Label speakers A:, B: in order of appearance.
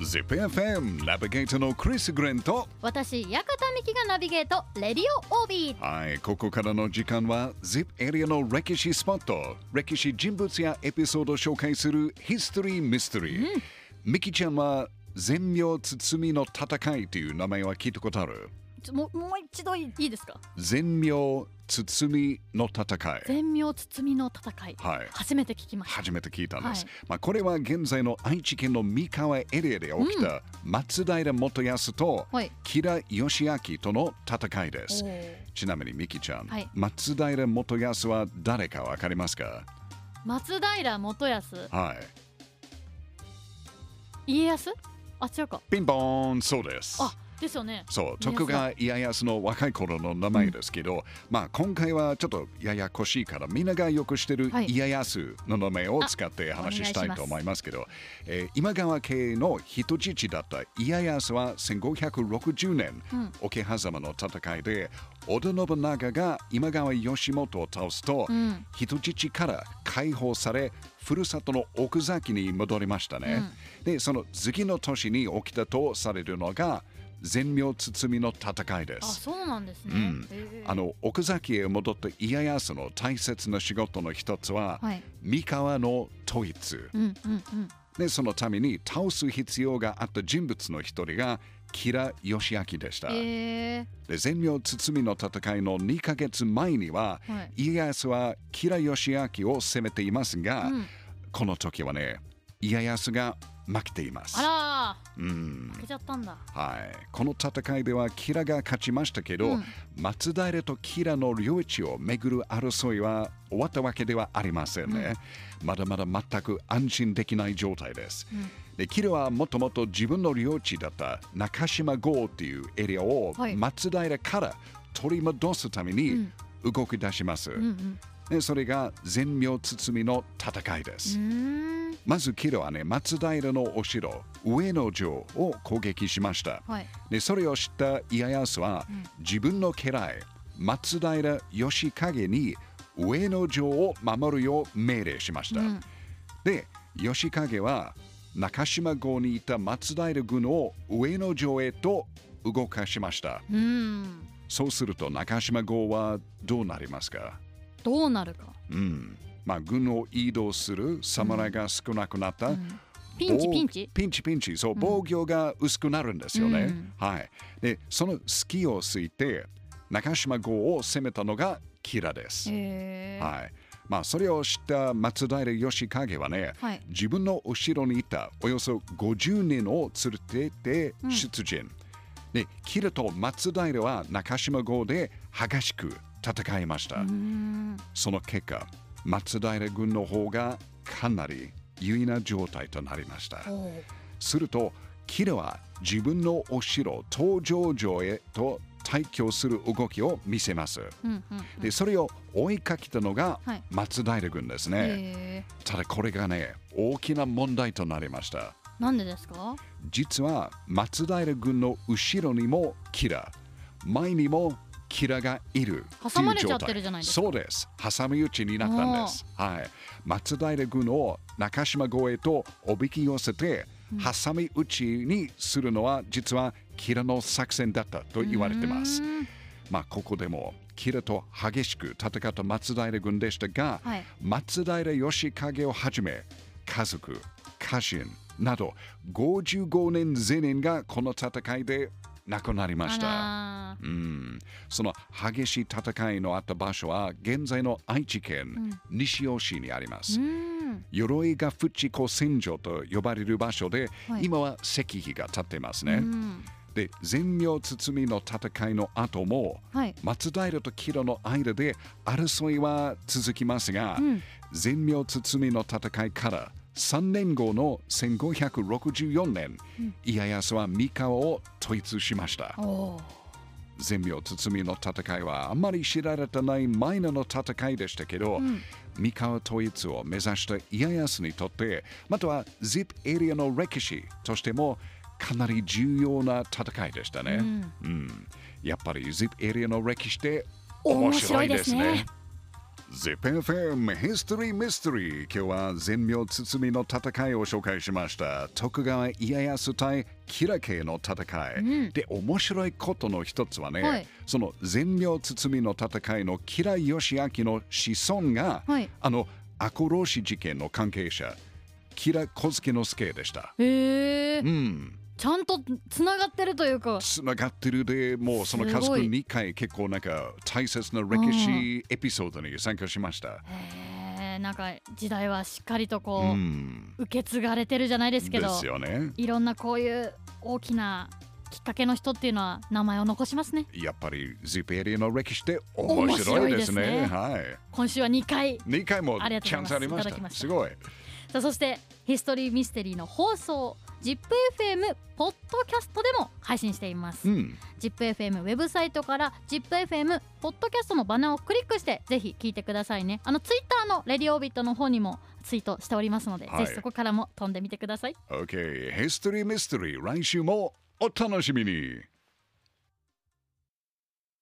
A: ZIPFM ナビゲーターのクリス・グレンと
B: 私、館美希がナビゲート、レディオオービー。
A: はい、ここからの時間は ZIP エリアの歴史スポット歴史人物やエピソードを紹介するヒストリー・ミステリー、ミキちゃんは全名包みの戦いという名前は聞いたことある？
B: もうもう一度いいですか？
A: 全名包みの戦い
B: 全名包みの戦い。
A: はい。
B: 初めて聞きました。
A: 初めて聞いたんです、
B: はい。
A: まあ、これは現在の愛知県の三河エリアで起きた松平元康と
B: はい。
A: 吉良義明との戦いです、ちなみにミキちゃん、
B: はい。
A: 松平元康は誰かわかりますか？
B: 松平元康、
A: はい。
B: 家康？あ、違うか。
A: ピンポーンそうです。
B: あ、ですよね。
A: そう徳川家康の若い頃の名前ですけど、まあ今回はちょっとややこしいからみんながよく知ってる
B: はい。
A: 家康の名前を使って話したいと思いますけど、えー今川家の人質だった家康は1560年、
B: うん。
A: 桶狭間の戦いで織田信長が今川義元を倒すと、
B: うん。
A: 人質から解放されふるさとの奥崎に戻りましたね、でその次の年に起きたとされるのが全名包みの戦いで
B: あ、
A: す
B: そうなんですね。
A: うんあの奥崎へ戻った家康の大切な仕事の一つは、
B: はい。
A: 三河の統一
B: うんうんうん。
A: でそのために倒す必要があった人物の一人が吉良義明でした、
B: え
A: で全名包みの戦いの2ヶ月前には、
B: ー、はい。
A: 家康は吉良義明を攻めていますが、
B: うん。
A: この時はね、家康が負けています。
B: あ
A: うん
B: 負けちゃったんだ。
A: はい、この戦いでは吉良が勝ちましたけど、
B: うん
A: 松平と吉良の領地をめぐる争いは終わったわけではありませんね。まだまだ全く安心できない状態です。
B: うん
A: で吉良はもともと自分の領地だった中島郷っていうエリアを
B: はい
A: 松平から取り戻すために動き出します。
B: うんうん。
A: でそれが全名包みの戦いです。まずキロはね、松平のお城、上野城を攻撃しました。
B: はい。
A: でそれを知った家康は、自分の家来、松平義景に上野城を守るよう命令しました。
B: うん
A: で、義景は中島郷にいた松平軍を上野城へと動かしました。
B: うん。
A: そうすると中島郷はどうなりますか？
B: どうなるか。
A: うん。まあ、軍を移動する侍が少なくなった。
B: うん。ピンチ
A: 防
B: ピンチ？
A: ピンチピンチ。そう防御が薄くなるんですよね、
B: うん。
A: はい。でその隙を突いて中島郷を攻めたのが吉良です、
B: へえ。
A: はい。まあそれを知った松平義景はね、
B: はい。
A: 自分の後ろにいたおよそ50人を連れてって
B: うん。
A: 出陣、で吉良と松平は中島郷で激しく戦いました。その結果松平軍の方がかなり優位な状態となりましたすると、キラは自分のお城、東条城へと退去する動きを見せます。
B: うんうんうん。
A: で、それを追いかけたのが
B: はい
A: 松平軍ですね。
B: へ
A: ただこれがね、大きな問題となりました。
B: ーなんでですか？
A: 実は松平軍の後ろにもキラ、前にもキラがいる
B: 挟まれちゃってるじゃないですか
A: そうです。挟み撃ちになったんです。はい。松平軍を中島郷へとおびき寄せて、挟み撃ちにするのは実はキラの作戦だったと言われてますまあここでもキラと激しく戦った松平軍でしたが、
B: はい。
A: 松平義景をはじめ家族家臣など55年前年がこの戦いで亡くなりました。うん、その激しい戦いのあった場所は現在の愛知県西尾市にあります。鎧が淵子戦場と呼ばれる場所で、
B: はい
A: 今は石碑が立っています
B: う
A: ね。
B: ん
A: で、全名包みの戦いの後も、
B: はい。
A: 松平と吉良の間で争いは続きますが、
B: うん
A: 全名包みの戦いから3年後の1564年、家康は三河を統一しました。全名包みの戦いはあんまり知られてないマイナーの戦いでしたけど、
B: ん。
A: 三河統一を目指した家康にとってまたは ZIP エリアの歴史としてもかなり重要な戦いでしたね、うん。やっぱり ZIP エリアの歴史って面白いですね ZIPFM History Mystery. 今日は全名包みの戦いを紹介しました。徳川家康対吉良家の戦い、で面白いことの一つはね、
B: はい。
A: その全名包みの戦いの吉良義明の子孫が、
B: はい。
A: あの赤浪士事件の関係者吉良小助之助でした。
B: へえ
A: うん
B: ちゃんとつながってるというか。
A: つながってるでもうそのカズくん2回結構なんか大切な歴史エピソードに参加しました。
B: へえなんか時代はしっかりとこう、
A: うん。
B: 受け継がれてるじゃないですけ
A: で
B: ど
A: すよね。
B: いろんなこういう大きなきっかけの人っていうのは名前を残しますね。
A: やっぱり ZIP エリアの歴史って面白いですね。
B: ね。
A: はい。
B: 今週は2回。
A: 2回もチャンスあり
B: ました。
A: すごい。
B: さあそしてヒストリーミステリーの放送 ZIPFM ポッドキャストでも配信しています、
A: うん。
B: ZIPFM ウェブサイトから ZIPFM ポッドキャストのバナーをクリックしてぜひ聞いてくださいねあのツイッターのレディオービットの方にもツイートしておりますので、
A: はい
B: ぜひそこからも飛んでみてください
A: OK。History Mystery 来週もお楽しみに。